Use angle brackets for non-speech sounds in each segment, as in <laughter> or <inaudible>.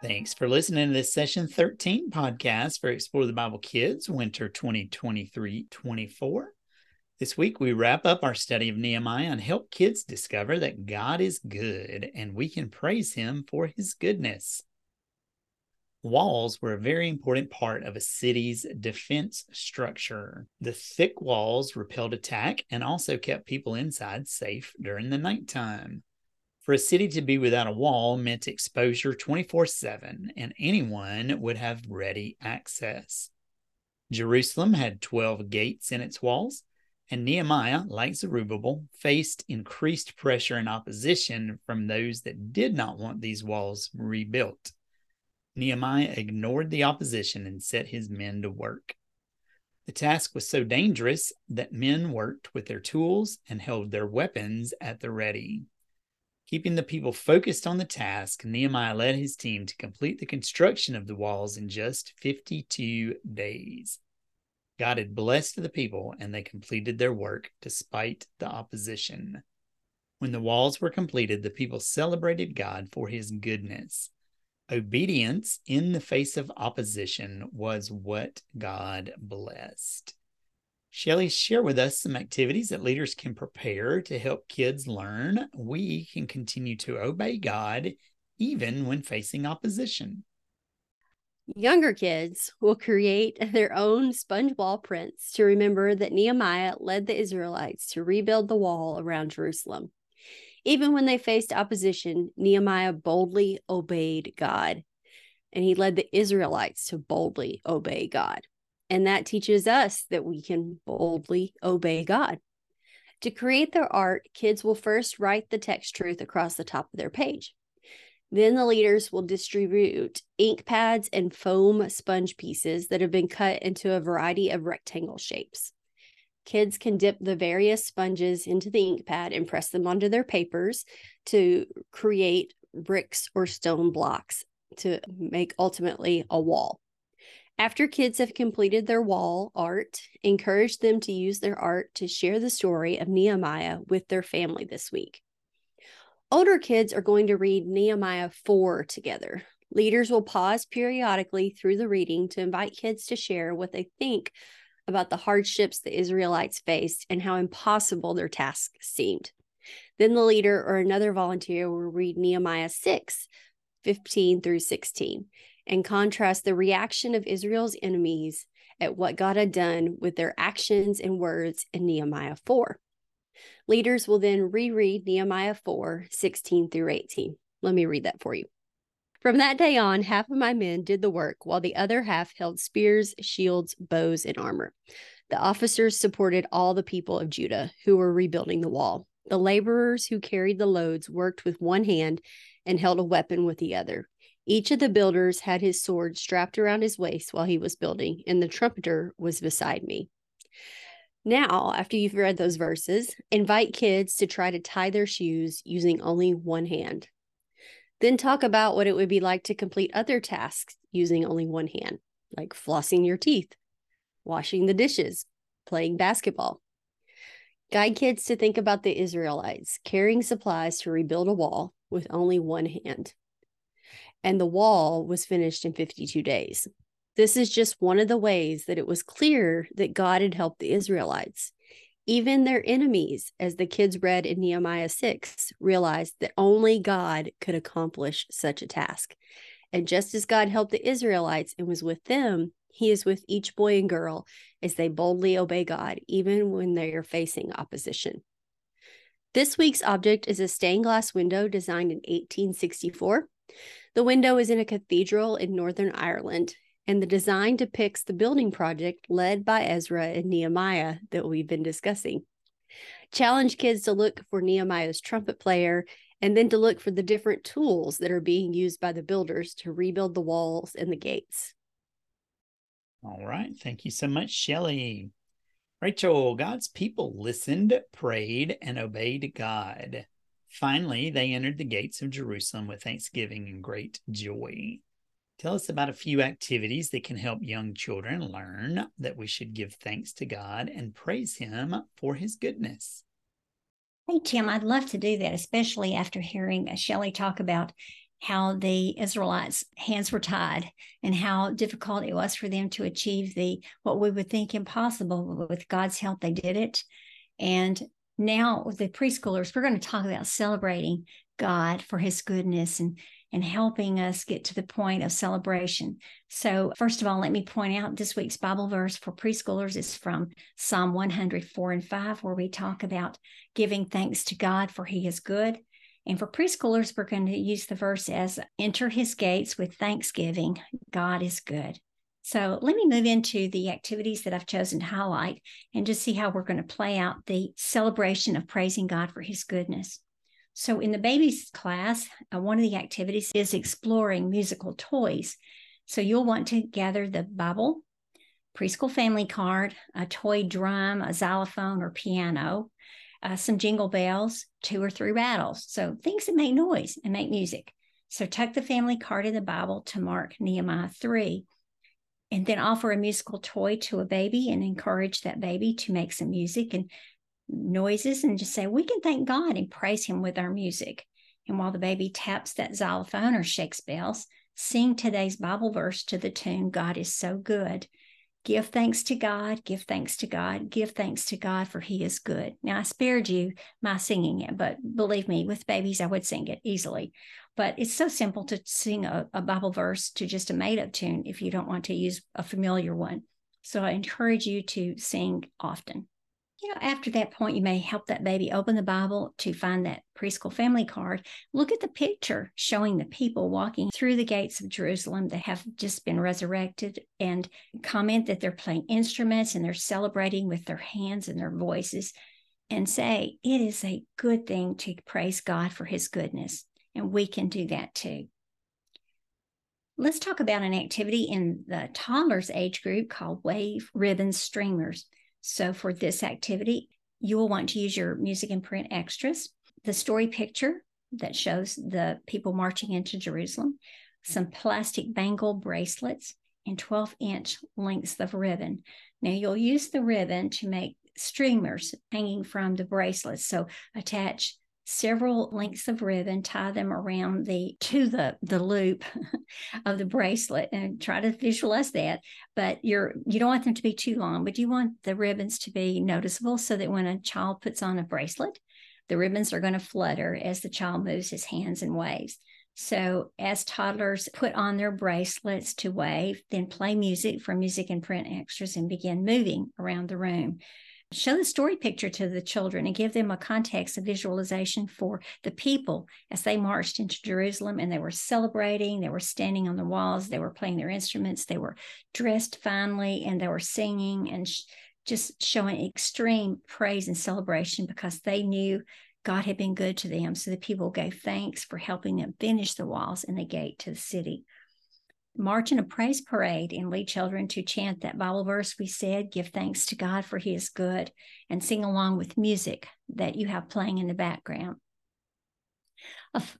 Thanks for listening to this session 13 podcast for Explore the Bible Kids Winter 2023 24. This week, we wrap up our study of Nehemiah and help kids discover that God is good and we can praise Him for His goodness. Walls were a very important part of a city's defense structure. The thick walls repelled attack and also kept people inside safe during the nighttime. For a city to be without a wall meant exposure 24 7, and anyone would have ready access. Jerusalem had 12 gates in its walls, and Nehemiah, like Zerubbabel, faced increased pressure and opposition from those that did not want these walls rebuilt. Nehemiah ignored the opposition and set his men to work. The task was so dangerous that men worked with their tools and held their weapons at the ready. Keeping the people focused on the task, Nehemiah led his team to complete the construction of the walls in just 52 days. God had blessed the people, and they completed their work despite the opposition. When the walls were completed, the people celebrated God for his goodness. Obedience in the face of opposition was what God blessed. Shelly, share with us some activities that leaders can prepare to help kids learn we can continue to obey God even when facing opposition. Younger kids will create their own sponge wall prints to remember that Nehemiah led the Israelites to rebuild the wall around Jerusalem. Even when they faced opposition, Nehemiah boldly obeyed God, and he led the Israelites to boldly obey God. And that teaches us that we can boldly obey God. To create their art, kids will first write the text truth across the top of their page. Then the leaders will distribute ink pads and foam sponge pieces that have been cut into a variety of rectangle shapes. Kids can dip the various sponges into the ink pad and press them onto their papers to create bricks or stone blocks to make ultimately a wall. After kids have completed their wall art, encourage them to use their art to share the story of Nehemiah with their family this week. Older kids are going to read Nehemiah 4 together. Leaders will pause periodically through the reading to invite kids to share what they think about the hardships the Israelites faced and how impossible their task seemed. Then the leader or another volunteer will read Nehemiah 6, 15 through 16 and contrast the reaction of Israel's enemies at what God had done with their actions and words in Nehemiah 4. Leaders will then reread Nehemiah 4 16 through 18. Let me read that for you. From that day on, half of my men did the work, while the other half held spears, shields, bows, and armor. The officers supported all the people of Judah who were rebuilding the wall. The laborers who carried the loads worked with one hand and held a weapon with the other. Each of the builders had his sword strapped around his waist while he was building, and the trumpeter was beside me. Now, after you've read those verses, invite kids to try to tie their shoes using only one hand. Then talk about what it would be like to complete other tasks using only one hand, like flossing your teeth, washing the dishes, playing basketball. Guide kids to think about the Israelites carrying supplies to rebuild a wall with only one hand and the wall was finished in 52 days. This is just one of the ways that it was clear that God had helped the Israelites. Even their enemies, as the kids read in Nehemiah 6, realized that only God could accomplish such a task. And just as God helped the Israelites and was with them, he is with each boy and girl as they boldly obey God, even when they are facing opposition. This week's object is a stained glass window designed in 1864. The window is in a cathedral in Northern Ireland, and the design depicts the building project led by Ezra and Nehemiah that we've been discussing. Challenge kids to look for Nehemiah's trumpet player and then to look for the different tools that are being used by the builders to rebuild the walls and the gates. All right. Thank you so much, Shelley. Rachel, God's people listened, prayed, and obeyed God. Finally, they entered the gates of Jerusalem with thanksgiving and great joy. Tell us about a few activities that can help young children learn that we should give thanks to God and praise Him for His goodness. Hey, Tim, I'd love to do that, especially after hearing Shelley talk about how the Israelites' hands were tied and how difficult it was for them to achieve the what we would think impossible. But with God's help, they did it. And now with the preschoolers, we're going to talk about celebrating God for his goodness and and helping us get to the point of celebration. So, first of all, let me point out this week's Bible verse for preschoolers is from Psalm 104 and 5, where we talk about giving thanks to God for he is good. And for preschoolers, we're going to use the verse as enter his gates with thanksgiving. God is good. So let me move into the activities that I've chosen to highlight and just see how we're going to play out the celebration of praising God for his goodness. So, in the babies class, uh, one of the activities is exploring musical toys. So, you'll want to gather the Bible, preschool family card, a toy drum, a xylophone or piano, uh, some jingle bells, two or three rattles. So, things that make noise and make music. So, tuck the family card in the Bible to mark Nehemiah 3 and then offer a musical toy to a baby and encourage that baby to make some music and noises and just say, we can thank God and praise Him with our music. And while the baby taps that xylophone or shakes bells, sing today's Bible verse to the tune, God is so good. Give thanks to God, give thanks to God, give thanks to God, for He is good. Now, I spared you my singing it, but believe me, with babies, I would sing it easily. But it's so simple to sing a, a Bible verse to just a made up tune if you don't want to use a familiar one. So I encourage you to sing often you know, after that point, you may help that baby open the Bible to find that preschool family card. Look at the picture showing the people walking through the gates of Jerusalem that have just been resurrected and comment that they're playing instruments and they're celebrating with their hands and their voices and say, it is a good thing to praise God for his goodness. And we can do that too. Let's talk about an activity in the toddlers age group called Wave Ribbon Streamers. So for this activity, you will want to use your music and print extras, the story picture that shows the people marching into Jerusalem, some plastic bangle bracelets, and 12 inch lengths of ribbon. Now you'll use the ribbon to make streamers hanging from the bracelets. So attach several lengths of ribbon, tie them around the to the the loop <laughs> of the bracelet and try to visualize that. But you're you don't want them to be too long, but you want the ribbons to be noticeable so that when a child puts on a bracelet, the ribbons are going to flutter as the child moves his hands and waves. So, as toddlers put on their bracelets to wave, then play music for music and print extras and begin moving around the room. Show the story picture to the children and give them a context, a visualization for the people as they marched into Jerusalem and they were celebrating, they were standing on the walls, they were playing their instruments, they were dressed finely, and they were singing and sh- just showing extreme praise and celebration because they knew God had been good to them. So the people gave thanks for helping them finish the walls and the gate to the city march in a praise parade and lead children to chant that Bible verse we said, give thanks to God for he is good, and sing along with music that you have playing in the background.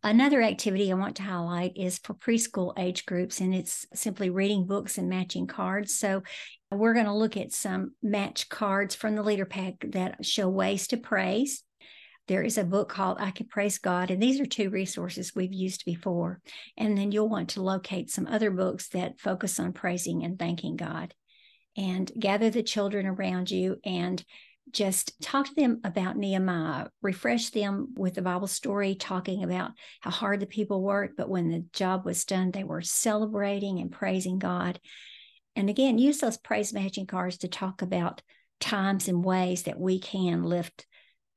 Another activity I want to highlight is for preschool age groups, and it's simply reading books and matching cards. So, we're going to look at some match cards from the leader pack that show ways to praise there is a book called I Can Praise God. And these are two resources we've used before. And then you'll want to locate some other books that focus on praising and thanking God. And gather the children around you and just talk to them about Nehemiah, refresh them with the Bible story, talking about how hard the people worked, but when the job was done, they were celebrating and praising God. And again, use those praise matching cards to talk about times and ways that we can lift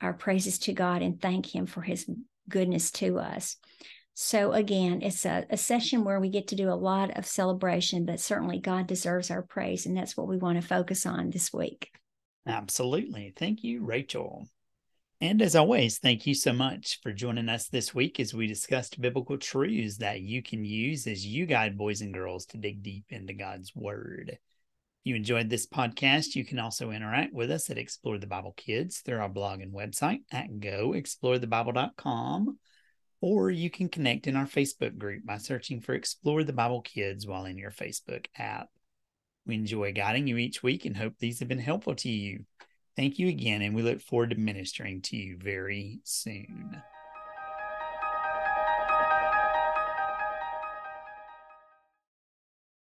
our praises to God and thank Him for His goodness to us. So, again, it's a, a, session where we get to do a lot of celebration, but certainly God deserves our praise. And that's what we want to focus on this week. Absolutely. Thank you, Rachel. And as always, thank you so much for joining us this week as we discussed biblical truths that you can use as you guide boys and girls to dig deep into God's Word you enjoyed this podcast, you can also interact with us at Explore the Bible Kids through our blog and website at goexplorethebible.com, or you can connect in our Facebook group by searching for Explore the Bible Kids while in your Facebook app. We enjoy guiding you each week and hope these have been helpful to you. Thank you again, and we look forward to ministering to you very soon.